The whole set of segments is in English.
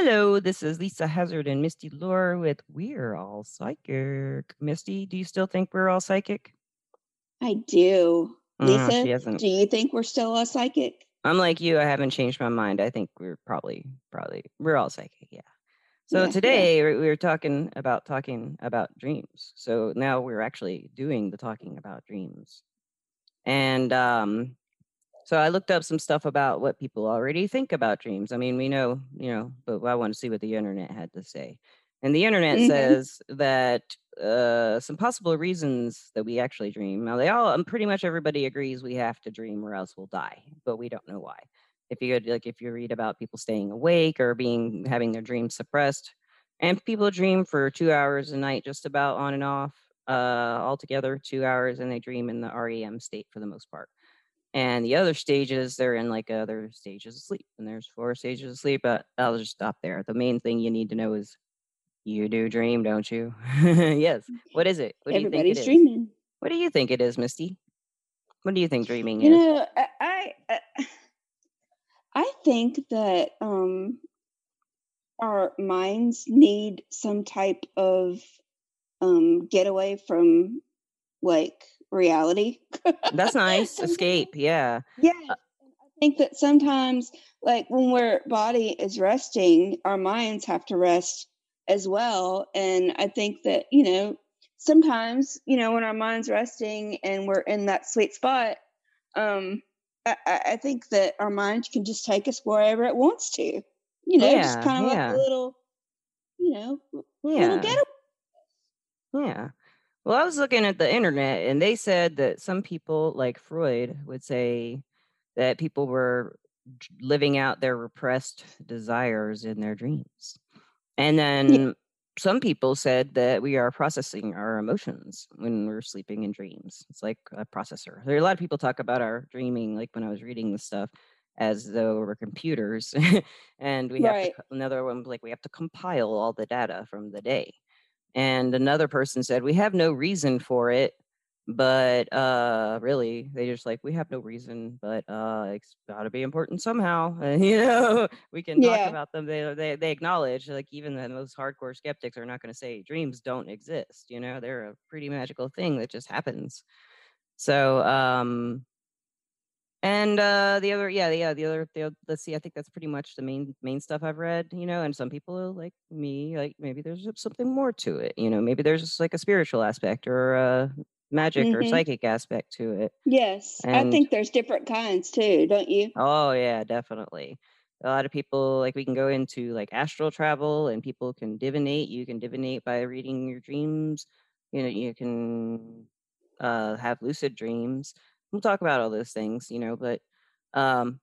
Hello, this is Lisa Hazard and Misty Lore with We're All Psychic. Misty, do you still think we're all psychic? I do. Mm, Lisa, hasn't. do you think we're still a psychic? I'm like you, I haven't changed my mind. I think we're probably, probably, we're all psychic. Yeah. So Yeah, yeah. today we we were talking about talking about dreams. So now we're actually doing the talking about dreams. And um, so I looked up some stuff about what people already think about dreams. I mean, we know, you know, but I want to see what the internet had to say. And the internet hmm says that uh, some possible reasons that we actually dream. Now, they all, um, pretty much everybody agrees we have to dream or else we'll die, but we don't know why. If you like, if you read about people staying awake or being having their dreams suppressed, and people dream for two hours a night, just about on and off, uh, altogether two hours, and they dream in the REM state for the most part and the other stages they're in like other stages of sleep and there's four stages of sleep but i'll just stop there. The main thing you need to know is you do dream don't you? Yes. What is it? What do you think it Everybody's is? dreaming. what do you think it is misty? What do you think dreaming You is? know, I, I I think that um our minds need some type of um getaway from like reality. that's nice escape yeah Yes. Uh, I think that sometimes, like when our body is resting, our minds have to rest as well. And I think that, you know, sometimes, you know, when our mind's resting and we're in that sweet spot, um, I, I think that our mind can just take us wherever it wants to, you know, just kind of like a little, you know, l- little yeah getaway. yeah well i was looking at the internet and they said that some people like freud would say that people were living out their repressed desires in their dreams And Yeah. then some people said that we are processing our emotions when we're sleeping in dreams. It's like a processor. There are a lot of people talk about our dreaming, like when I was reading this stuff, as though we're computers, and we have to. Another one like we have to compile all the data from the day. And another person said we have no reason for it, but uh, really they just like we have no reason, but uh, it's got to be important somehow. And, you know, we can talk Yeah. about them. They they they acknowledge like even the most hardcore skeptics are not going to say dreams don't exist. You know, they're a pretty magical thing that just happens. So um and uh the other yeah yeah the other the, let's see i think that's pretty much the main main stuff i've read you know and some people like me like maybe there's something more to it you know maybe there's like a spiritual aspect or a magic or hmm psychic aspect to it Yes. I think there's different kinds too, don't you? oh yeah definitely a lot of people like we can go into like astral travel and people can divinate you can divinate by reading your dreams you know you can uh have lucid dreams we'll talk about all those things you know but um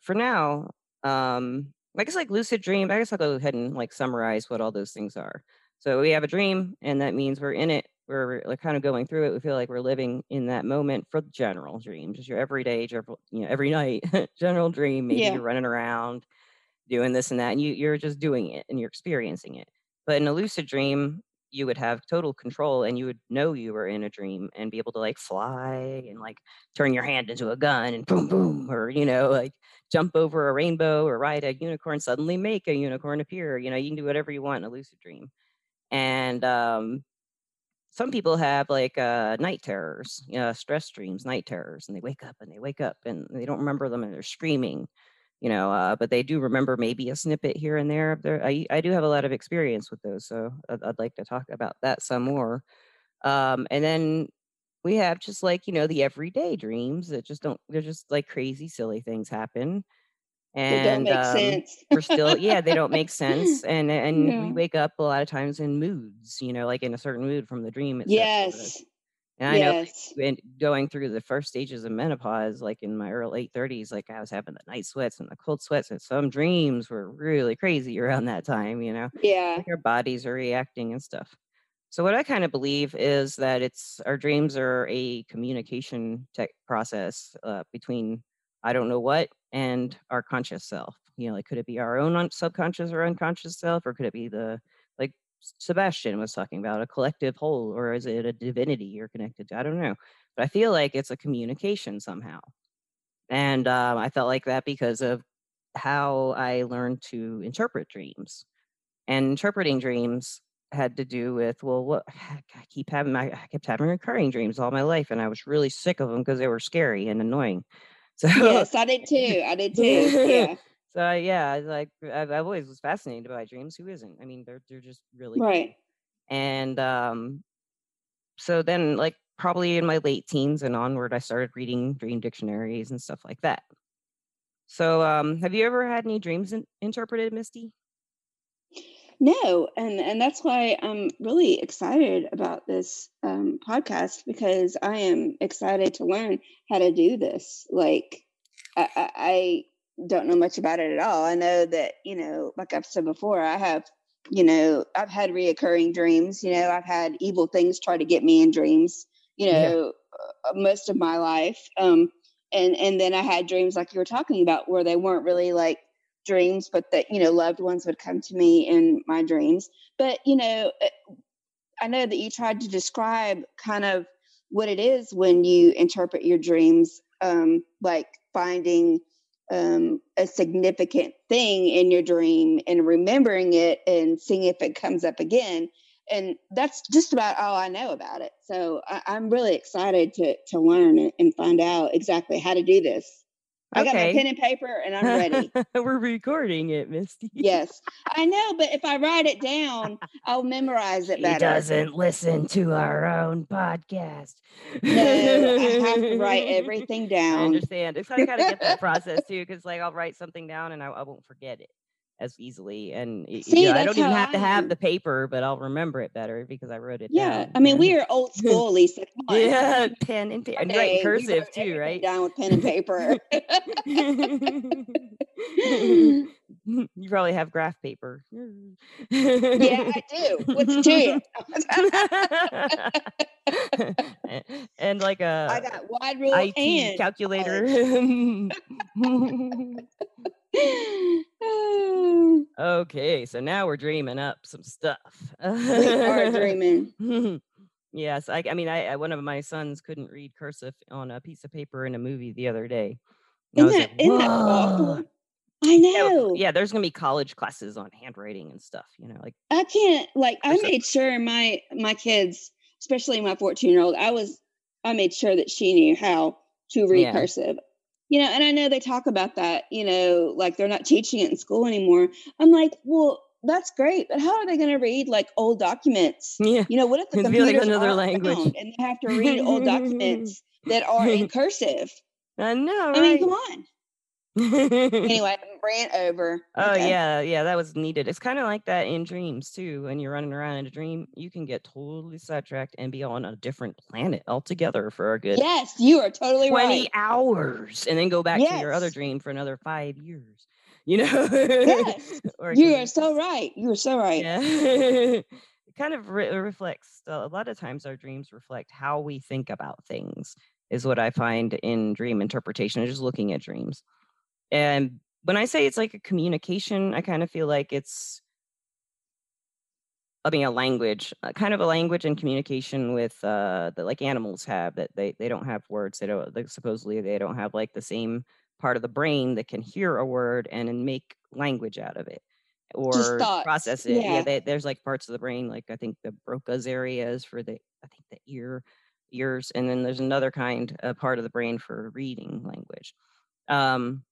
for now, um, I guess like lucid dream, I guess I'll go ahead and like summarize what all those things are. So we have a dream, and that means we're in it. We're like kind of going through it. We feel like we're living in that moment for general dreams, just your everyday, general- you know, every night general dream. Maybe Yeah. you're running around doing this and that, and you you're just doing it and you're experiencing it. But in a lucid dream, you would have total control and you would know you were in a dream and be able to like fly and like turn your hand into a gun and boom boom or you know like jump over a rainbow or ride a unicorn suddenly make a unicorn appear you know you can do whatever you want in a lucid dream. And um some people have like uh night terrors you know stress dreams night terrors and they wake up and they wake up and they don't remember them and they're screaming you know uh, but they do remember maybe a snippet here and there there I, I do have a lot of experience with those so I'd, I'd like to talk about that some more. Um and then we have just like you know the everyday dreams that just don't they're just like crazy silly things happen. And make um sense. we're still yeah they don't make sense and and we wake up a lot of times in moods you know like in a certain mood from the dream it with Yes. and i know when going through the first stages of menopause like in my early late 30s like i was having the night sweats and the cold sweats and some dreams were really crazy around that time you know Yeah. like our bodies are reacting and stuff so what i kind of believe is that it's our dreams are a communication tech process uh, between i don't know what and our conscious self you know like could it be our own subconscious or unconscious self or could it be the sebastian was talking about a collective whole or is it a divinity you're connected to i don't know but i feel like it's a communication somehow and um, i felt like that because of how I learned to interpret dreams. And interpreting dreams had to do with well what I keep having I kept having recurring dreams all my life and I was really sick of them because they were scary and annoying. So yes, I did too. I did too. Yeah. So yeah, like I've, I've always was fascinated by dreams. Who isn't? I mean, they're they're just really right. And um, so then like probably in my late teens and onward, I started reading dream dictionaries and stuff like that. So um, have you ever had any dreams in- interpreted, Misty? No, and and that's why I'm really excited about this um, podcast because I am excited to learn how to do this. Like, I, I, I don't know much about it at all. I know that you know, like I've said before, I have you know, I've had reoccurring dreams. You know, I've had evil things try to get me in dreams. You know, yeah. uh, most of my life. Um, and and then I had dreams like you were talking about where they weren't really like dreams, but that, you know, loved ones would come to me in my dreams. But, you know, eh, I know that you tried to describe kind of what it is when you interpret your dreams, um, like finding um, a significant thing in your dream and remembering it and seeing if it comes up again. And that's just about all I know about it. So I, am really excited to to learn and find out exactly how to do this. I got my pen and paper and I'm ready. We're recording it, Misty. yes, I know, but if I write it down, I'll memorize it better. He doesn't listen to our own podcast. No, I have to write everything down. I understand. It's kind of gotta get that process too, because like I'll write something down and I, I won't forget it as easily. And See, you know, I don't even have to have the paper, but I'll remember it better because I wrote it Yeah, down. I mean, we are old school, Lisa. Yeah, pen and paper. And you write in Hey, we cursive too, right? Down with pen and paper. you probably have graph paper. yeah, I do. What's to you? and like a I got wide rule IT and calculator. okay, so now we're dreaming up some stuff. we are dreaming. Hmm. yes, I, I mean, I, I one of my sons couldn't read cursive on a piece of paper in a movie the other day. Isn't that, like, isn't that awful? I know. yeah, there's gonna be college classes on handwriting and stuff. You know, like I can't like I made sure my my kids, especially my 14 year old, I was I made sure that she knew how to read Yeah. cursive. You know, and I know they talk about that, you know, like they're not teaching it in school anymore. I'm like, well, that's great, but how are they going to read like old documents? yeah, You know, what if the be like another language. and they have to read old documents that are in cursive? I know, I mean, come on. Anyway, I ran over. Oh Okay. yeah, yeah, that was needed. It's kind of like that in dreams too. When you're running around in a dream, you can get totally sidetracked and be on a different planet altogether for a good Yes, you are totally 20 right. hours and then go back to your other dream for another five years. You know? Yes, you are so right. You are so right. yeah. it kind of re- reflects uh, a lot of times our dreams reflect how we think about things is what I find in dream interpretation, just looking at dreams. And when I say it's like a communication, I kind of feel like it's I mean a language, uh, kind of a language and communication with uh that like animals have that they they don't have words. They don't like supposedly they don't have like the same part of the brain that can hear a word and then make language out of it or process it. Yeah, Yeah. they, there's like parts of the brain, like I think the Broca's area is for the I think the ear ears, and then there's another kind uh, part of the brain for reading language. Um,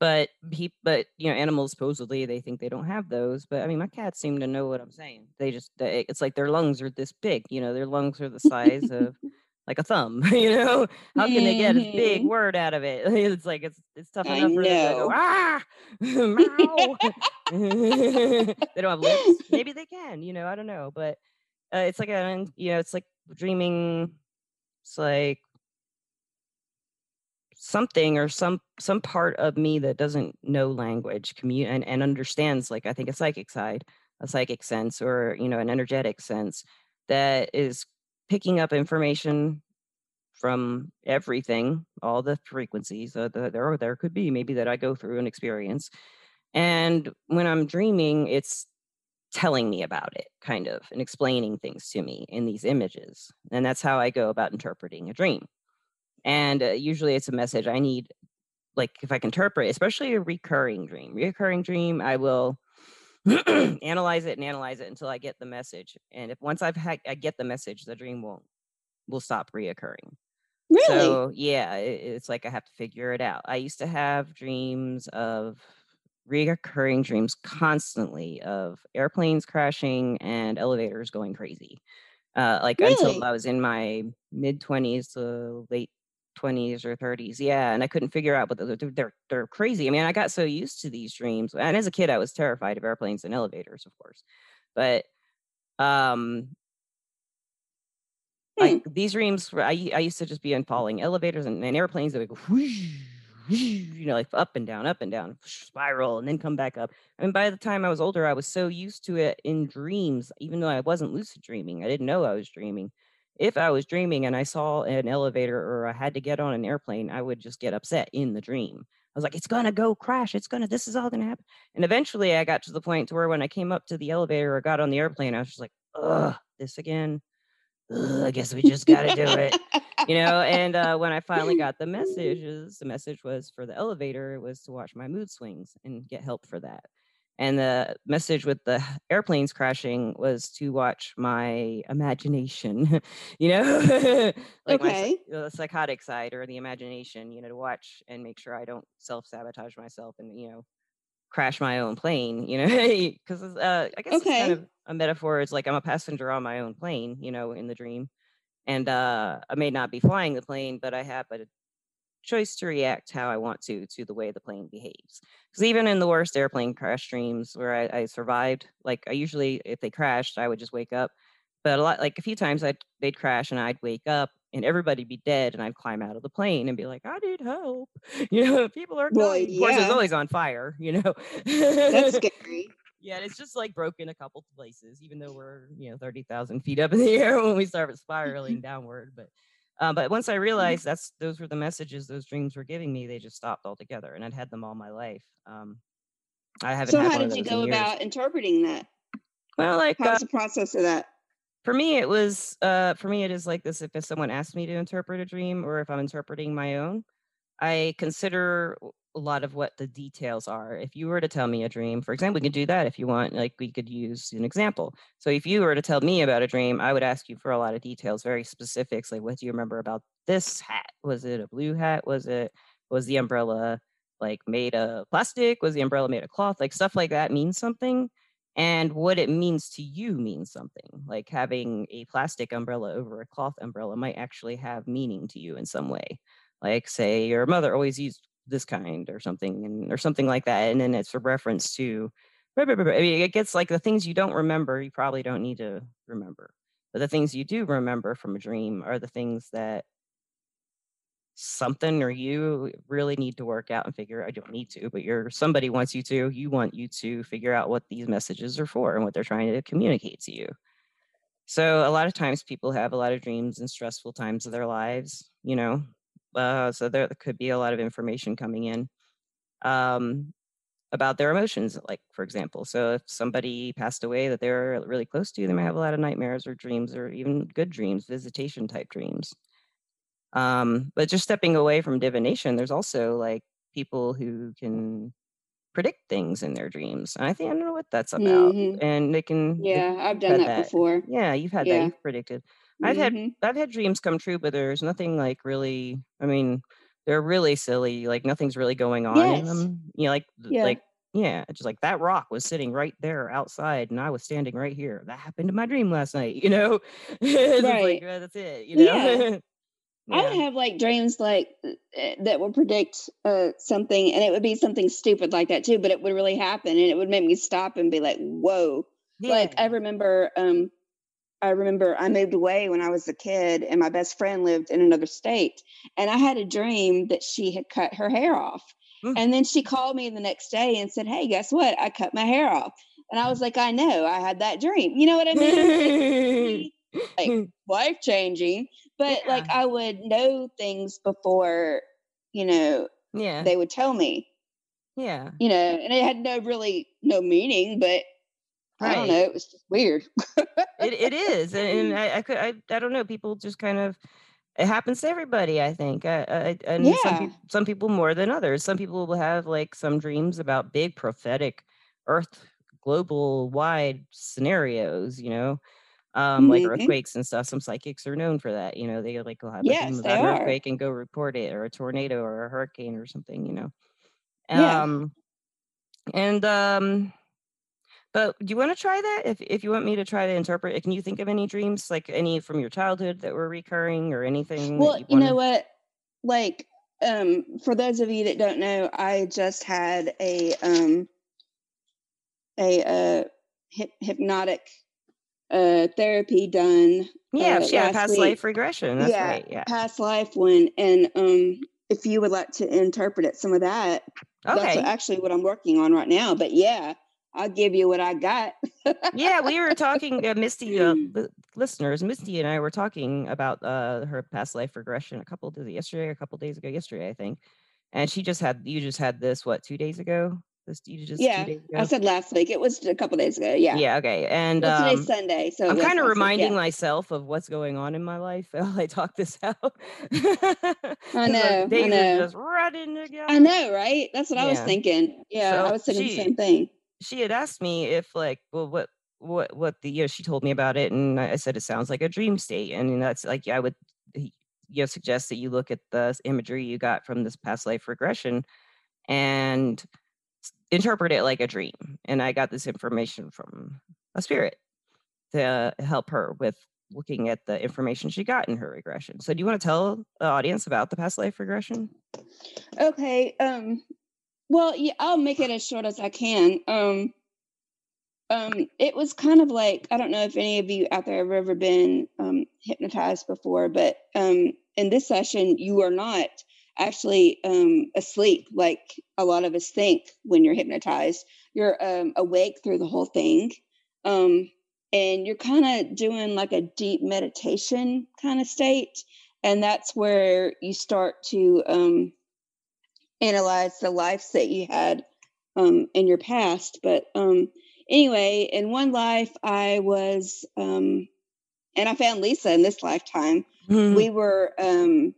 but he, but you know, animals supposedly they think they don't have those. But I mean, my cats seem to know what I'm saying. They just, they, it's like their lungs are this big. You know, their lungs are the size of like a thumb. You know, how can they get a big Mhm. word out of it? It's like it's it's tough enough for them to go know. ah, they don't have lips. Maybe they can. You know, I don't know. But uh, it's like a, you know, it's like dreaming. It's like something or some some part of me that doesn't know language commu- and, and understands like i think a psychic side a psychic sense or you know an energetic sense that is picking up information from everything all the frequencies that there there could be maybe that i go through and experience. And when i'm dreaming it's telling me about it kind of and explaining things to me in these images. And that's how i go about interpreting a dream and uh, usually it's a message i need like if I can interpret, especially a recurring dream. Recurring dream, I will analyze it and analyze it until I get the message. And if once I've had I get the message, the dream will will stop reoccurring. Really? So yeah, it, it's like I have to figure it out. I used to have dreams of reoccurring dreams constantly of airplanes crashing and elevators going crazy. Uh, like Really? until I was in my mid twenties to late twenties or thirties. Yeah, and I couldn't figure out, but they're, they're they're crazy. I mean, I got so used to these dreams, and as a kid, I was terrified of airplanes and elevators, of course. But um, Hmm. like these dreams, were- I I used to just be in falling elevators and, and airplanes that would go, whoosh, whoosh, you know, like up and down, up and down, spiral, and then come back up. And by the time I was older, I was so used to it in dreams, even though I wasn't lucid dreaming. I didn't know I was dreaming. If I was dreaming and I saw an elevator or I had to get on an airplane, I would just get upset in the dream. I was like, it's gonna go crash. It's gonna, this is all gonna happen. And eventually I got to the point to where when I came up to the elevator or got on the airplane, I was just like, ugh, this again. Ugh, I guess we just got to do it, you know. And uh, when I finally got the messages, the message was for the elevator. It was to watch my mood swings and get help for that. And the message with the airplanes crashing was to watch my imagination, you know, like my Okay. psy- the psychotic side or the imagination, you know, to watch and make sure I don't self sabotage myself and you know crash my own plane, you know, because uh, I guess it's kind of a metaphor. It's like I'm a passenger on my own plane, you know, in the dream, and uh, I may not be flying the plane, but I have a choice to react how I want to to the way the plane behaves. Because even in the worst airplane crash dreams where I, I survived, like I usually, if they crashed, I would just wake up. But a lot, like a few times, I'd they'd crash and I'd wake up and everybody'd be dead, and I'd climb out of the plane and be like, "I need help," you know, people are Well, dying. Of course, it's always on fire, you know. that's scary. Yeah, it's just like broken a couple places, even though we're you know thirty thousand feet up in the air when we start spiraling downward. But um, but once I realized that's those were the messages those dreams were giving me, they just stopped altogether, and I'd had them all my life. Um, I haven't So had how did you in go years. about interpreting that? Well, like how's uh, the process of that? for me, it was uh, for me it is like this: if someone asks me to interpret a dream, or if I'm interpreting my own, I consider a lot of what the details are. If you were to tell me a dream, for example, we could do that if you want. Like we could use an example. So if you were to tell me about a dream, I would ask you for a lot of details, very specifics. Like, what do you remember about this hat? Was it a blue hat? Was it was the umbrella like made of plastic? Was the umbrella made of cloth? Like stuff like that means something. And what it means to you means something. Like having a plastic umbrella over a cloth umbrella might actually have meaning to you in some way like say your mother always used this kind or something and or something like that and then it's a reference to. I mean, it gets like the things you don't remember you probably don't need to remember but the things you do remember from a dream are the things that something or you really need to work out and figure I don't need to but you're somebody wants you to you want you to figure out what these messages are for and what they're trying to communicate to you so a lot of times people have a lot of dreams and stressful times of their lives, you know. Uh, so there could be a lot of information coming in um, about their emotions, like for example. So if somebody passed away that they're really close to, they might have a lot of nightmares or dreams, or even good dreams, visitation type dreams. Um, but just stepping away from divination, there's also like people who can predict things in their dreams. And I think I don't know what that's about. hmm And they can Yeah, I've done that that. before. Yeah, you've had that. You've predicted. I've had hmm I've had dreams come true, but there's nothing like really. I mean, they're really silly. Like nothing's really going on in them. You know, like Yeah. like yeah, it's just like that rock was sitting right there outside, and I was standing right here. That happened in my dream last night. You know, just like Right. uh, that's it. You know, Yeah. I would have like dreams like uh, that would predict uh, something, and it would be something stupid like that too, but it would really happen, and it would make me stop and be like, "Whoa!" Like I remember, um, I remember I moved away when I was a kid, and my best friend lived in another state, and I had a dream that she had cut her hair off, Mm. and then she called me the next day and said, "Hey, guess what? I cut my hair off," and I was like, "I know, I had that dream." You know what I mean? Like life changing, but like. I would know things before, you know, Yeah. they would tell me, Yeah. you know, and it had no really no meaning, but I don't know, it was just weird. It it is, and, and I I could I I don't know. People just kind of it happens to everybody, I think. Uh, uh, and some Yeah. people, some people more than others. Some people will have like some dreams about big prophetic, Earth global wide scenarios. You know, um, like Mhm. earthquakes and stuff. Some psychics are known for that. You know, they like will have a dream Yes, about an earthquake and go report it, or a tornado, or a hurricane, or something. You know, Yeah. um, and um, but do you want to try that? If if you want me to try to interpret, it, can you think of any dreams, like any from your childhood that were recurring, or anything Well, you you know what? Like, um, for those of you that don't know, I just had a um a uh hyp- hypnotic uh therapy done Yeah, uh she had a last past week. life regression. That's Yeah, right. Yeah. past life one, and um, if you would like to interpret it, some of that, that's Okay. actually what I'm working on right now. But yeah, I'll give you what I got. Yeah, we were talking, uh, Misty, uh, listeners, Misty and I were talking about uh, her past life regression a couple days yesterday, a couple days ago, yesterday, I think. And she just had, you just had this, what, two days ago? This, you just yeah, I said last week. It was a couple days ago. Yeah. Yeah, okay. And Well, today's um, Sunday, so I'm kind of reminding Yeah. myself of what's going on in my life while I talk this out. I know. I know. just running I know, right? That's what I was thinking. Yeah, I was thinking the same thing. She had asked me if like well what what what the you know she told me about it and i said it sounds like a dream state and that's like yeah, i would you know suggest that you look at the imagery you got from this past life regression and interpret it like a dream and i got this information from a spirit to help her with looking at the information she got in her regression so do you want to tell the audience about the past life regression Okay. Um. Well, yeah, I'll make it as short as I can. Um. Um. It was kind of like I don't know if any of you out there have ever been um, hypnotized before, but um, in this session, you are not actually um, asleep like a lot of us think when you're hypnotized. You're um, awake through the whole thing. Um, and you're kind of doing like a deep meditation kind of state. And that's where you start to um, analyze the lives that you had um, in your past. But um, anyway, in one life, I was, um, and I found Lisa in this lifetime. We were, um,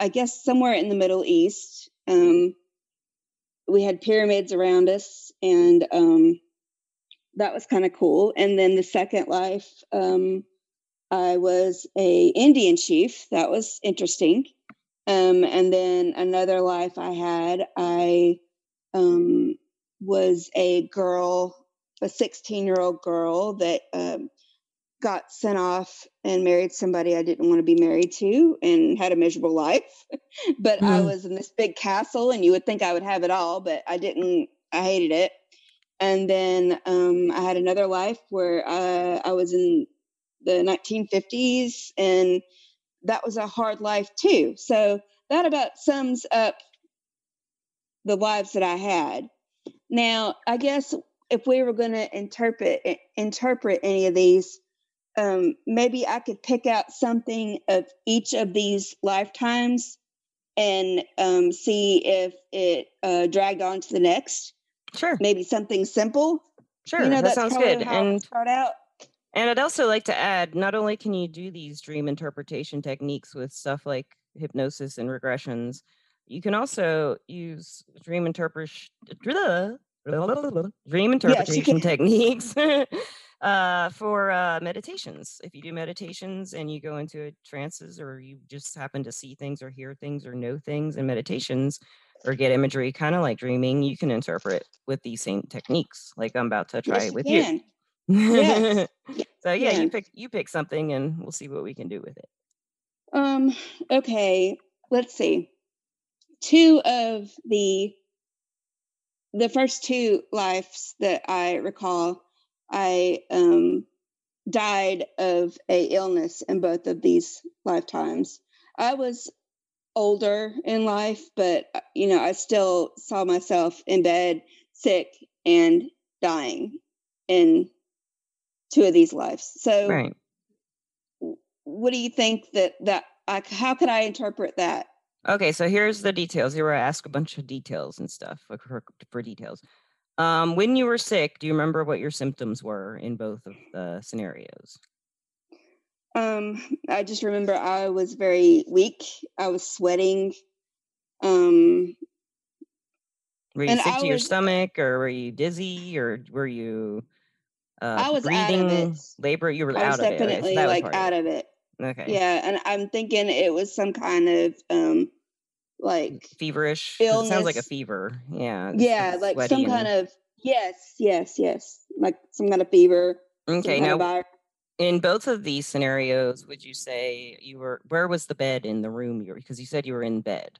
I guess, somewhere in the Middle East. Um, we had pyramids around us, and um, that was kind of cool. And then the second life, um, I was a Indian chief. That was interesting. Um, and then another life I had, I um, was a girl, a 16 year old girl that um, got sent off and married somebody I didn't want to be married to and had a miserable life. but I Mhm. was in this big castle, and you would think I would have it all, but I didn't. I hated it. And then um, I had another life where uh, I was in the 1950s, and that was a hard life too. So that about sums up the lives that I had. Now, I guess if we were going to interpret interpret any of these, um, maybe I could pick out something of each of these lifetimes and um, see if it uh, dragged on to the next. sure Maybe something simple. sure You know, that that's sounds good and start out. And I'd also like to add, not only can you do these dream interpretation techniques with stuff like hypnosis and regressions, you can also use dream interpret dream interpretation can. techniques uh, for uh, meditations. If you do meditations and you go into trances, or you just happen to see things, or hear things, or know things in meditations, or get imagery, kind of like dreaming, you can interpret with these same techniques, like I'm about to try Yes, with you. can. Yes. So you yeah, you pick you pick something and we'll see what we can do with it. Um, okay, let's see. Two of the the first two lives that I recall, I um died of a illness in both of these lifetimes. I was older in life, but uh, you know, I still saw myself in bed, sick and dying in two of these lives. So Right. what do you think that that I, how could I interpret that? Okay, so here's the details. You were asked a bunch of details and stuff for, for, for details. Um, when you were sick, do you remember what your symptoms were in both of the scenarios? Um, I just remember I was very weak. I was sweating. Um, Were you sick I to your was stomach, or were you dizzy, or were you, uh, I was out of it. labor you were I was out of it, okay, so definitely, like, out of it. Okay. Yeah, and I'm thinking it was some kind of, um, like feverish? it sounds like a fever. Yeah, Yeah, like some sweaty kind and of Yes, yes, yes. Like some kind of fever, some M'kay, kind of now in both of these scenarios, would you say you were where was the bed in the room you were because you said you were in bed,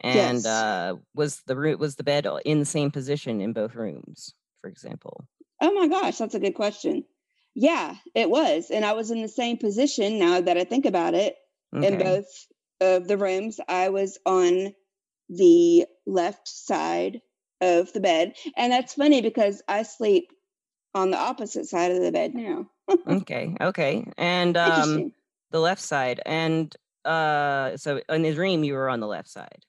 and, Yes. uh, was the roo was the bed, in the same position in both rooms, for example? Oh my gosh, that's a good question. Yeah, it was, and I was in the same position now that I think about it, in both of the rooms. I was on the left side of the bed, and that's funny because I sleep on the opposite side of the bed now. okay. okay, and, um, the left side, and, uh, so in the dream, you were on the left side?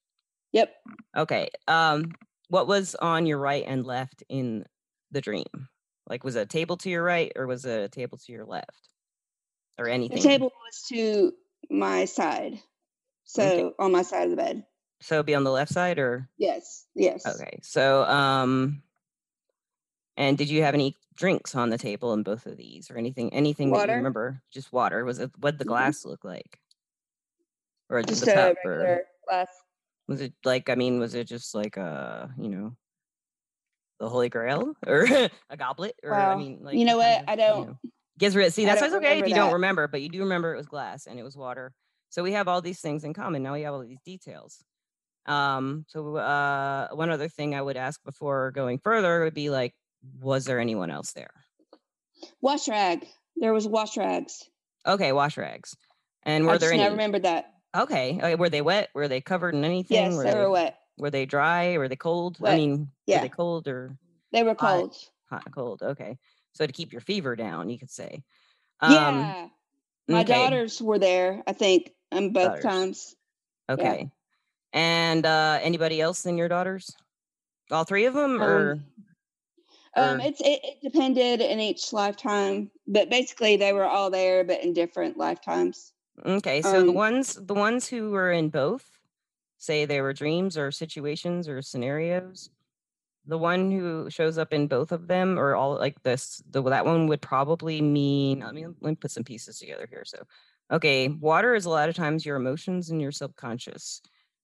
Yep. Okay, um, what was on your right and left in the dream? Like, was a table to your right, or was it a table to your left? Or anything? The table was to my side, so on my side of the bed. So it'd be on the left side, or Yes, yes. Okay, so, um and did you have any drinks on the table in both of these, or anything anything that you Water. remember? Just water? Was it what'd the Mhm. glass look like? Or Just the a cup, or glass. was it like I mean, was it just like a, you know the Holy Grail? Or a goblet? Or, I mean, like, You know what of, I don't know gets see, that's why it's okay if you don't remember, but you do remember it was glass, and it was water. So we have all these things in common, now we have all these details. Um, so, uh, one other thing I would ask before going further would be, like, was there anyone else there? Wash rag. There was wash rags. Okay, wash rags. And I were there just now any remembered that. Okay, uh, were they wet? Were they covered in anything? Yes, Were they they were wet. Were they dry? Were they cold? I mean, were Yeah. they cold or They were cold. Hot and cold, okay. So to keep your fever down, you could say. Um, Yeah. My m'kay. daughters were there, I think, um, both Daughters. times. Yeah. Okay. And, uh, anybody else than your daughters? All 3 of them, or Um um, or it's it it depended in each lifetime, but basically they were all there, but in different lifetimes. Okay, so the Um ones the ones who were in both, say they were dreams, or situations, or scenarios, the one who shows up in both of them, or all like this the that one would probably mean let me let me put some pieces together here, so okay, water is a lot of times your emotions and your subconscious.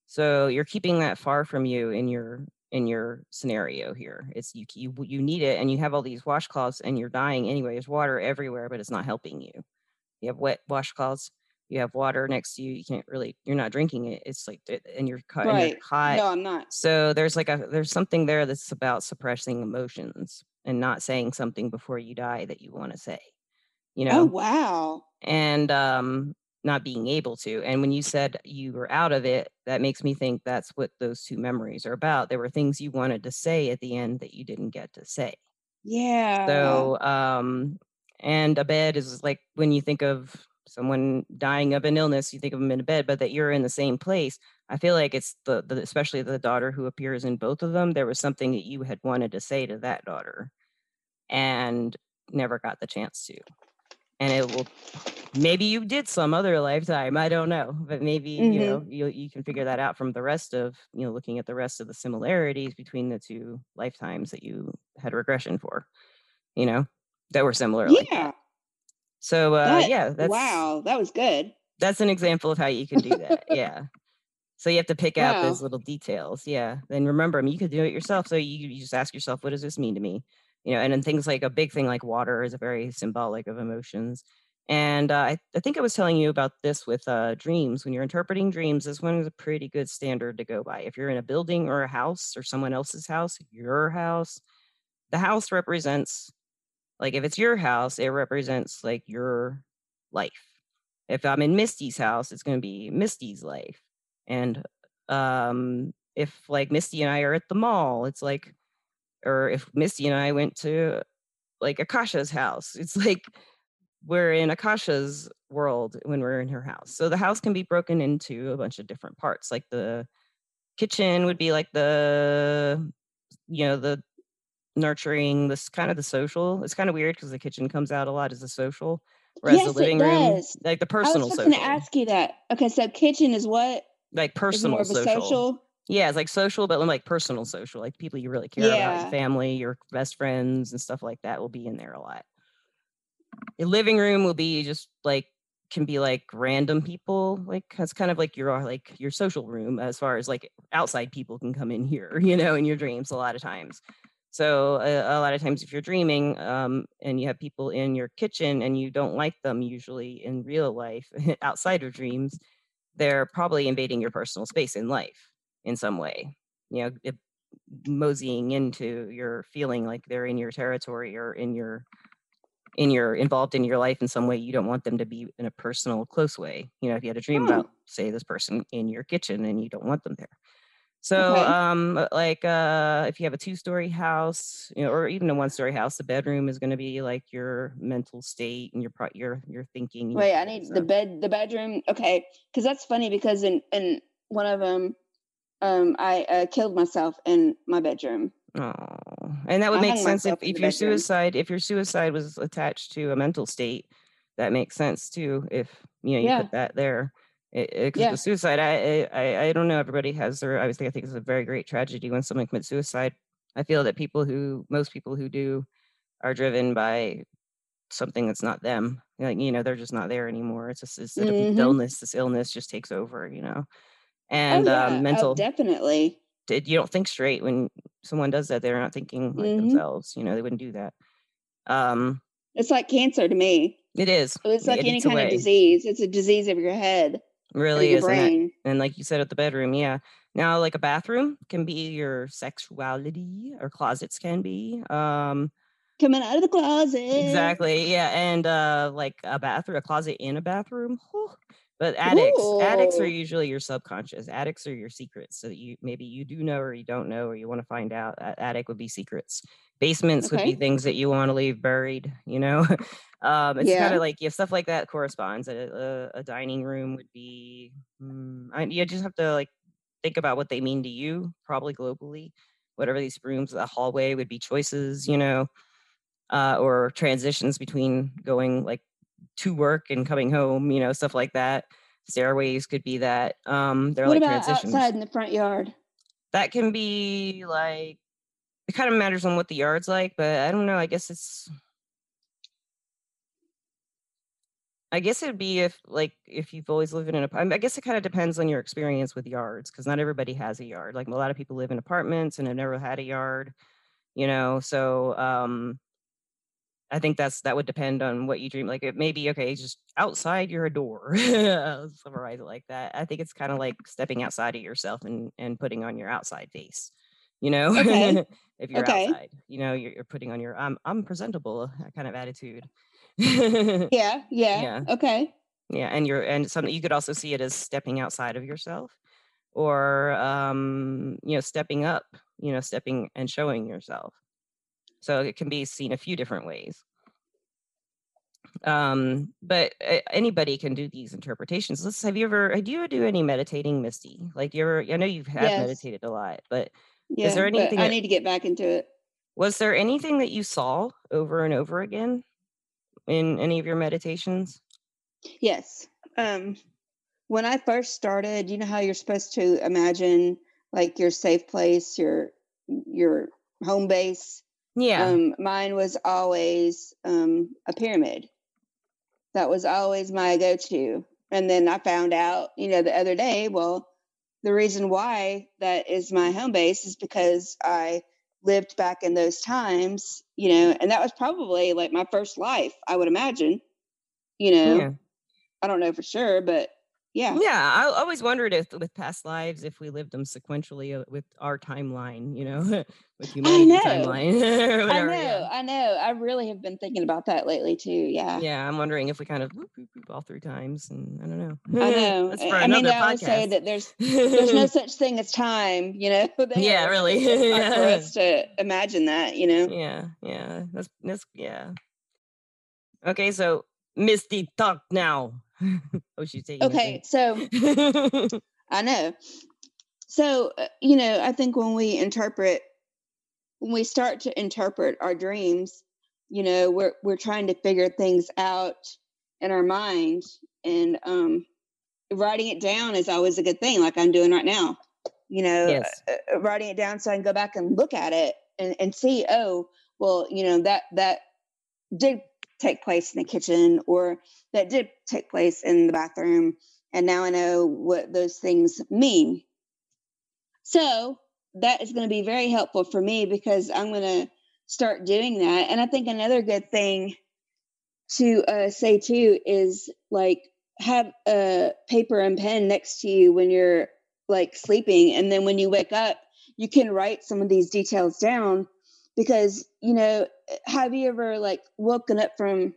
So you're keeping that far from you in your in your scenario here. It's you you you need it, and you have all these washcloths, and you're dying anyway, there's water everywhere, but it's not helping you. You have wet washcloths, you have water next to you, you can't really you're not drinking it, it's like and you're cut you're Right. hot. No, I'm not. So there's like a there's something there that's about suppressing emotions, and not saying something before you die that you wanna say, you know. Oh, know? wow. And, um, not being able to, and when you said you were out of it, that makes me think that's what those 2 memories are about. There were things you wanted to say at the end that you didn't get to say. Yeah. So, um and a bed is like when you think of someone dying of an illness, you think of them in a bed, but that you're in the same place. I feel like it's the the especially the daughter who appears in both of them, there was something that you had wanted to say to that daughter, and never got the chance to. And it will maybe you did some other lifetime, I don't know, but maybe, you Mhm. know, you you can figure that out from the rest of you know, looking at the rest of the similarities between the 2 lifetimes that you had regression for, you know, that were similar. Yeah. So, uh, That yeah, that's wow, that was good. that's an example of how you can do that, yeah. So you have to pick out those little details, yeah, then remember 'em, you could do it yourself, so you you just ask yourself, "What does this mean to me?" You know, and then things like a big thing like water is a very symbolic of emotions. And, uh, I I think I was telling you about this with, uh, dreams. When you're interpreting dreams, this one is a pretty good standard to go by. If you're in a building or a house or someone else's house, your house, the house represents like, if it's your house, it represents, like, your life. If I'm in Misty's house, it's gonna be Misty's life. And, um, if, like, Misty and I are at the mall, it's like or if Misty and I went to, like, Akasha's house, it's like we're in Akasha's world when we're in her house. So the house can be broken into a bunch of different parts, like the kitchen would be like the you know, the nurturing, this kinda the social. It's kinda weird because the kitchen comes out a lot as a social, Whereas Yes, the living room, like the personal. I was gonna ask you that. Okay, so kitchen is what? like Is more personal of a social. social? Yeah, it's like social, but like personal social, like people you really care about, your family, your best friends, and stuff like that will be in there a lot. Your living room will be just like can be like random people, like that's kind of like your like your social room as far as like outside people can come in here, you know, in your dreams a lot of times. So uh, a lot of times if you're dreaming um, and you have people in your kitchen and you don't like them usually in real life outside of dreams, they're probably invading your personal space in life in some way. You know, it, moseying into your feeling like they're in your territory or in your in your involved in your life in some way you don't want them to be in a personal close way you know if you had a dream Oh, about say this person in your kitchen and you don't want them there so okay. um uh, like uh if you have a two story house you know or even a one story house the bedroom is going to be like your mental state and your pro- your your thinking Wait, I need the bed, the bedroom. Okay, because that's funny because in in one of them, um, I uh, killed myself in my bedroom. Oh, and that would I make sense if, if your bedroom. suicide if your suicide was attached to a mental state, that makes sense too. If you know you Yeah, put that there, because yeah. suicide, I, I I don't know. Everybody has their. Obviously, I think it's a very great tragedy when someone commits suicide. I feel that people who most people who do are driven by something that's not them. Like you know, they're just not there anymore. It's just Mm-hmm. illness, this illness just takes over. You know, Oh and yeah. um, Oh, mental definitely. did you don't think straight when someone does that they're not thinking like Mm-hmm. themselves you know they wouldn't do that um It's like cancer to me. it is It's like it any kind of disease. It's a disease of your head really is and that brain. and like you said at the bedroom yeah now like a bathroom can be your sexuality or closets can be um Coming out of the closet. exactly yeah and uh like a bathroom a closet in a bathroom whew. But attics addicts are usually your subconscious Attics are your secrets so that you maybe you do know or you don't know or you want to find out A- attic would be secrets. Basements would be things that you want to leave buried you know? Um it's kind of like yeah stuff like that corresponds a, a, a dining room would be mm, I, you just have to like think about what they mean to you probably globally. Whatever these rooms the hallway would be choices you know? Uh, or transitions between going like to work and coming home, you know, stuff like that. Stairways could be that. Um, they're What like about transitions. outside in the front yard? That can be like it kind of matters on what the yard's like, but I don't know. I guess it's I guess it'd be if like if you've always lived in an apartment. I guess it kind of depends on your experience with yards because not everybody has a yard. Like a lot of people live in apartments and have never had a yard, you know. So um I think that's that would depend on what you dream. Like it may be okay, just outside your door. I'll summarize it like that. I think it's kind of like stepping outside of yourself and and putting on your outside face. You know, Okay. if you're Okay. outside, you know, you're, you're putting on your I'm I'm presentable uh, kind of attitude. yeah, Yeah. Yeah. Okay. yeah, and you're and something you could also see it as stepping outside of yourself, or um, you know, stepping up. You know, stepping and showing yourself. So it can be seen a few different ways. Um, but uh, anybody can do these interpretations. Let's have you ever do you do any meditating, Misty? Like you ever I know you have Yes. meditated a lot, but is there anything I that need to get back into it. was there anything that you saw over and over again in any of your meditations? Yes. Um, when I first started, you know how you're supposed to imagine like your safe place, your your home base. Yeah. Um, mine was always um, a pyramid. That was always my go-to. And then I found out, you know, the other day, well, the reason why that is my home base is because I lived back in those times, you know, and that was probably like my first life, I would imagine. You know, yeah. I don't know for sure, but yeah. Yeah, I always wondered if with past lives if we lived them sequentially uh, with our timeline, you know, with I humanity know. timeline or I know. Yeah. I know. I really have been thinking about that lately too. Yeah. Yeah, I'm wondering if we kind of whoop, whoop, whoop all through times, and I don't know. I know. That's I for I mean, another they always say that there's there's no such thing as time, you know. Yeah, really. hard for us to imagine that, you know. yeah, yeah. That's that's yeah. Okay, so Misty, talk now. oh, she's taking Okay, so. I know. So, uh, you know, I think when we interpret when we start to interpret our dreams, you know, we're we're trying to figure things out in our mind and um writing it down is always a good thing like i'm doing right now you know Yes. uh, uh, writing it down so i can go back and look at it and, and see oh well you know that that did take place in the kitchen or that did take place in the bathroom. And now i know what those things mean. So that is going to be very helpful for me because i'm going to start doing that. And i think another good thing to uh, say too is like have a paper and pen next to you when you're like sleeping. And then when you wake up you can write some of these details down because you know have you ever like woken up from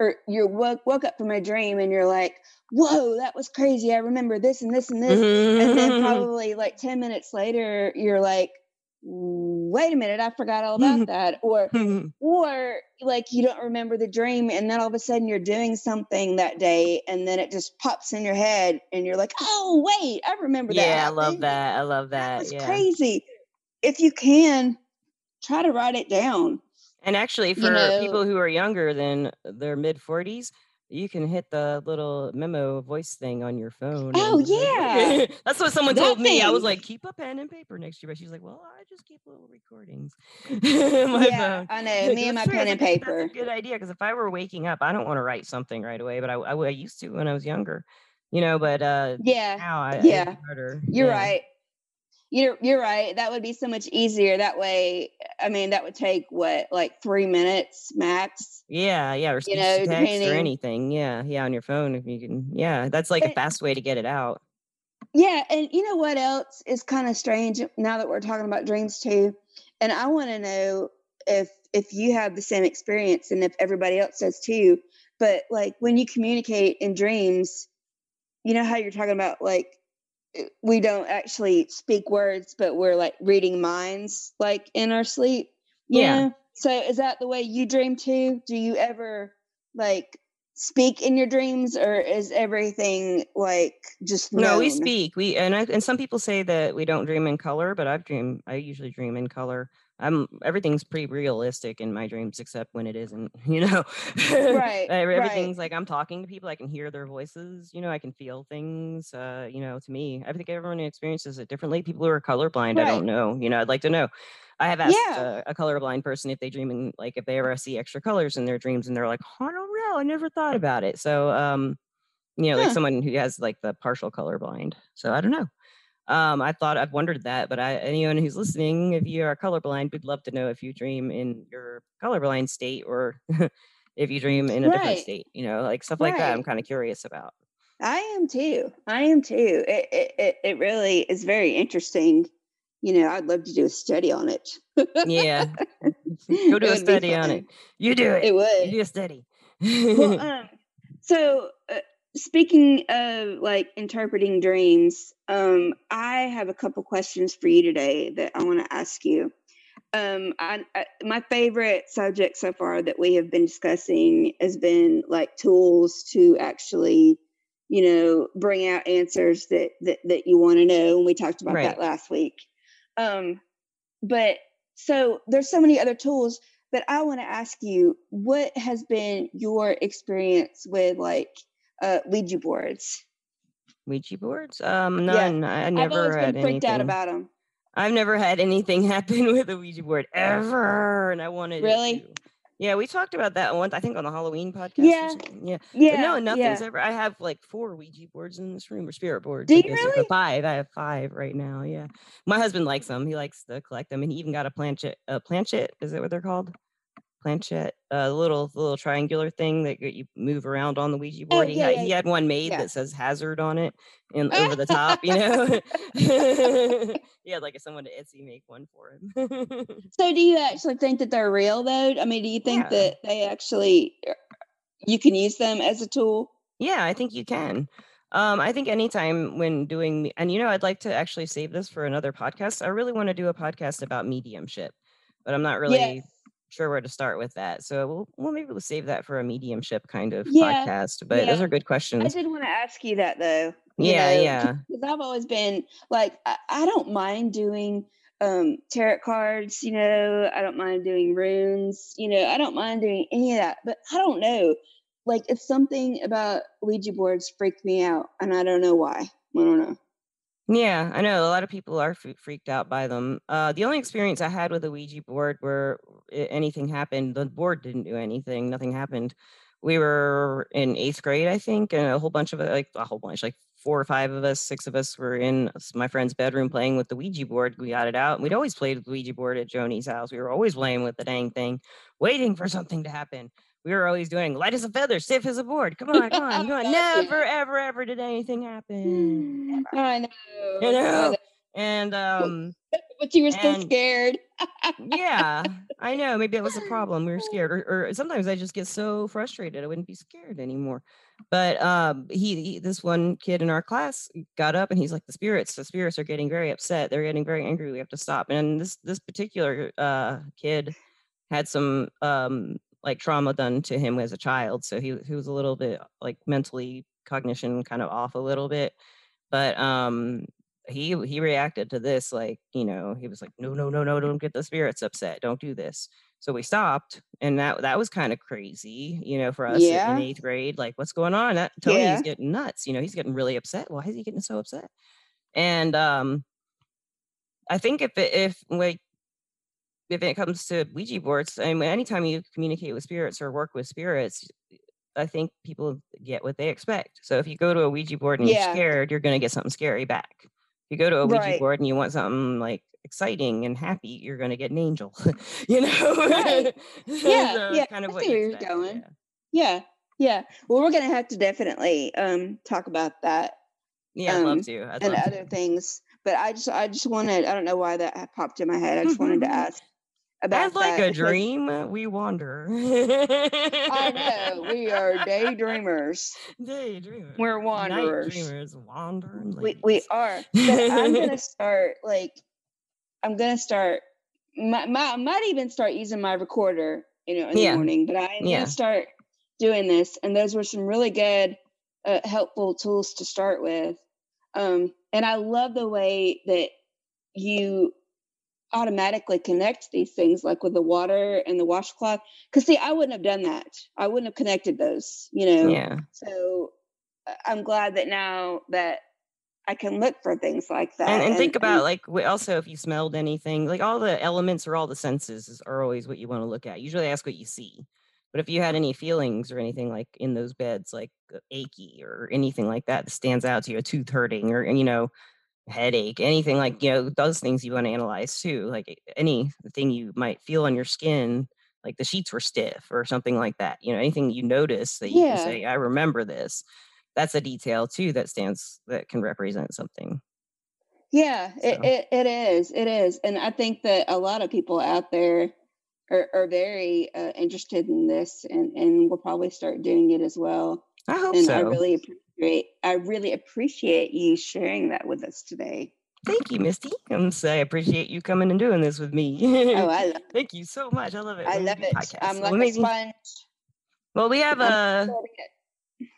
or you woke, woke up from a dream and you're like whoa that was crazy i remember this and this and this and then mm-hmm. probably like 10 minutes later you're like wait a minute i forgot all about that or mm-hmm. or like you don't remember the dream and then all of a sudden you're doing something that day and then it just pops in your head and you're like oh wait i remember that yeah, I love that. I love that that. was yeah. crazy if you can try to write it down And actually, You for know- people who are younger than their mid 40s, you can hit the little memo voice thing on your phone. Oh, yeah. That's what someone That told me. I was like, keep a pen and paper next to you. But she's like, well, I just keep little recordings. yeah phone. i know me and my pen and paper That's a good idea because if I were waking up, I don't want to write something right away, but I, I, I used to when I was younger, you know. But uh, yeah now I, Yeah. harder. You're Yeah. right. You're you're right. That would be so much easier. That way, I mean, that would take what, like three minutes max. Yeah, yeah, or speech know, text or anything. Yeah, yeah, on your phone if you can. Yeah, that's like a fast way to get it out. Yeah, and you know what else is kind of strange now that we're talking about dreams too, and I want to know if if you have the same experience and if everybody else does too. But like when you communicate in dreams, you know how you're talking about like we don't actually speak words, but we're like reading minds like in our sleep. Yeah. know? So is that the way you dream too? Do you ever like speak in your dreams or is everything like just No, we speak. We and I, and some people say that we don't dream in color, but I've dreamed. I usually dream in color. I'm everything's pretty realistic in my dreams, except when it isn't. You know, Right, Uh, right. Everything's like I'm talking to people. I can hear their voices. You know, I can feel things. Uh, you know, to me, I think everyone experiences it differently. People who are colorblind, I don't know. You know, I'd like to know. I have asked Yeah. uh, a colorblind person if they dream in like if they ever see extra colors in their dreams, and they're like, I don't know. I never thought about it. So, um, you know, like someone who has like the partial colorblind. So I don't know. Um, I thought I've wondered that, but I anyone who's listening, if you are colorblind, we'd love to know if you dream in your colorblind state or if you dream in a different state. You know, like stuff like that. I'm kind of curious about. I am too. I am too. It, it it it really is very interesting. You know, I'd love to do a study on it. Yeah, go do a study on it. You do it. It You would. do a study. well, um, so uh, speaking of like interpreting dreams, um, I have a couple questions for you today that I want to ask you. Um, I, I, my favorite subject so far that we have been discussing has been like tools to actually, you know, bring out answers that that, that you want to know, and we talked about Right. that last week. Um, but so there's so many other tools but I want to ask you, what has been your experience with like uh, Ouija boards? Ouija boards? Um, Yeah. none. I, I I've never had been freaked anything. out about them. I've never had anything happen with a Ouija board ever, and I wanted Really? to. Yeah, we talked about that once. I think on the Halloween podcast. Yeah. Or something. Yeah. But Yeah, no, nothing's yeah. ever. I have like four Ouija boards in this room, or spirit boards. Do I you guess you really? Five. I have five right now. Yeah, my husband likes them. He likes to collect them, and he even got a planchet. A planchet is that what they're called? Planchette, a little little triangular thing that you move around on the Ouija Oh, board. he, had, yeah, he had one made yeah. that says hazard on it and over the top. You know, he had like someone to Etsy make one for him. So, do you actually think that they're real though? I mean, do you think Yeah. that they actually uh, you can use them as a tool? Yeah, I think you can. Um, I think anytime when doing, and you know, I'd like to actually save this for another podcast. I really want to do a podcast about mediumship, but I'm not really Yes. Sure where to start with that. So we'll, well, maybe we'll save that for a mediumship kind of Yeah, podcast. But those are good questions. I did want to ask you that though. you Yeah, know, yeah. because I've always been like, I, I don't mind doing um tarot cards, you know, I don't mind doing runes, you know, I don't mind doing any of that, but I don't know. like it's something about Ouija boards freaked me out, and I don't know why. I don't know. Yeah, I know a lot of people are freaked out by them. Uh, the only experience I had with a Ouija board where i- anything happened, the board didn't do anything, nothing happened. We were in eighth grade, I think, and a whole bunch of like a whole bunch, like four or five of us, six of us were in my friend's bedroom playing with the Ouija board. We got it out. and We'd always played with the Ouija board at Joni's house. We were always playing with the dang thing, waiting for something to happen. We were always doing light as a feather, stiff as a board. Come on, come on, come on. Never, ever, ever did anything happen. I know. You know? know. And um But you were still and- scared. yeah, I know. Maybe that was a problem. We were scared, or, or sometimes I just get so frustrated I wouldn't be scared anymore. But um, he, he, this one kid in our class, got up and he's like, "The spirits, the spirits are getting very upset. They're getting very angry. We have to stop." And this this particular uh kid had some um like trauma done to him as a child, so he he was a little bit like mentally cognition kind of off a little bit. But um he he reacted to this like you know he was like no no no no don't get the spirits upset don't do this so we stopped and that that was kind of crazy you know for us in- Yeah. in eighth grade like what's going on that tony's Yeah. getting nuts you know he's getting really upset why is he getting so upset and um i think if it, if like if it comes to ouija boards i mean anytime you communicate with spirits or work with spirits i think people get what they expect so if you go to a ouija board and Yeah. you're scared you're going to get something scary back if you go to a ouija Right. board and you want something like exciting and happy you're going to get an angel you know Right. Yeah, So yeah, kind of I what see you where you're expect, going. yeah. Yeah. Yeah. Well, we're gonna have to definitely um talk about that Yeah, I'd Um, love to. I'd and love other to. things. But I just I just wanted I don't know why that popped in my head. I just wanted to ask I'd like that a dream. We wander. I know we are daydreamers. Daydreamers. We're Night wanderers. dreamers, wandering We we are. But I'm gonna start like I'm gonna start. My, my, I might even start using my recorder, you know, in Yeah. the morning. But I'm Yeah. gonna start doing this, and those were some really good, uh, helpful tools to start with. Um, and I love the way that you automatically connect these things, like with the water and the washcloth. Because see, I wouldn't have done that. I wouldn't have connected those, you know. Yeah. So uh, I'm glad that now that I can look for things like that. And, and think about like wh- also if you smelled anything, like all the elements or all the senses is, are always what you want to look at. Usually ask what you see. But if you had any feelings or anything like in those beds, like uh, achy or anything like that that stands out to you, a tooth hurting or, you know, headache, anything like, you know, those things you want to analyze too. Like anything you might feel on your skin, like the sheets were stiff or something like that. You know, anything you notice that you Yeah. can say, I remember this. That's a detail too that stands that can represent something. Yeah, it, it, it is. It is. And I think that a lot of people out there are, are very uh, interested in this and, and will probably start doing it as well. I hope And so. I really appreciate I really appreciate you sharing that with us today. Thank you, Misty. I'm so I appreciate you coming and doing this with me. Oh, I love it. Thank you so much. I love it. I love it. podcasts. I'm like a sponge. well, we have I'm a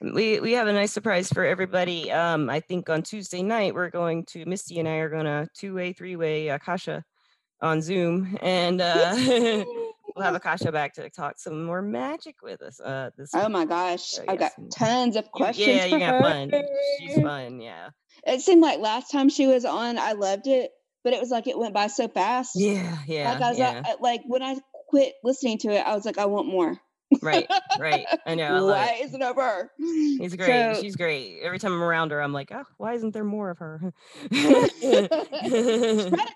we we have a nice surprise for everybody. Um, I think on Tuesday night we're going to Misty and I are gonna two way, three way Akasha on Zoom, and uh, we'll have Akasha back to talk some more magic with us. Uh, this Oh week. my gosh. So, I've got tons of questions. yeah, you're gonna have fun. She's fun. Yeah. It seemed like last time she was on, I loved it, but it was like it went by so fast. Yeah. Yeah. like I was yeah. like, like when I quit listening to it, I was like, I want more. Right. Right. I know. I Why it. isn't it over? He's great. So- She's great. Every time I'm around her, I'm like, oh, why isn't there more of her? Spread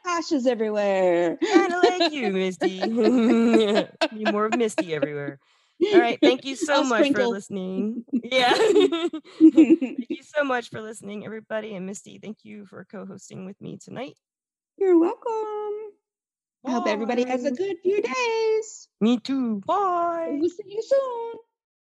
Akashas everywhere. kind of like you, Misty. Need more of Misty everywhere. All right. Thank you so I'll much for listening. Yeah. thank you so much for listening, everybody. And Misty, thank you for co hosting with me tonight. You're welcome. I hope everybody has a good few days. Me too. Bye. We'll see you soon.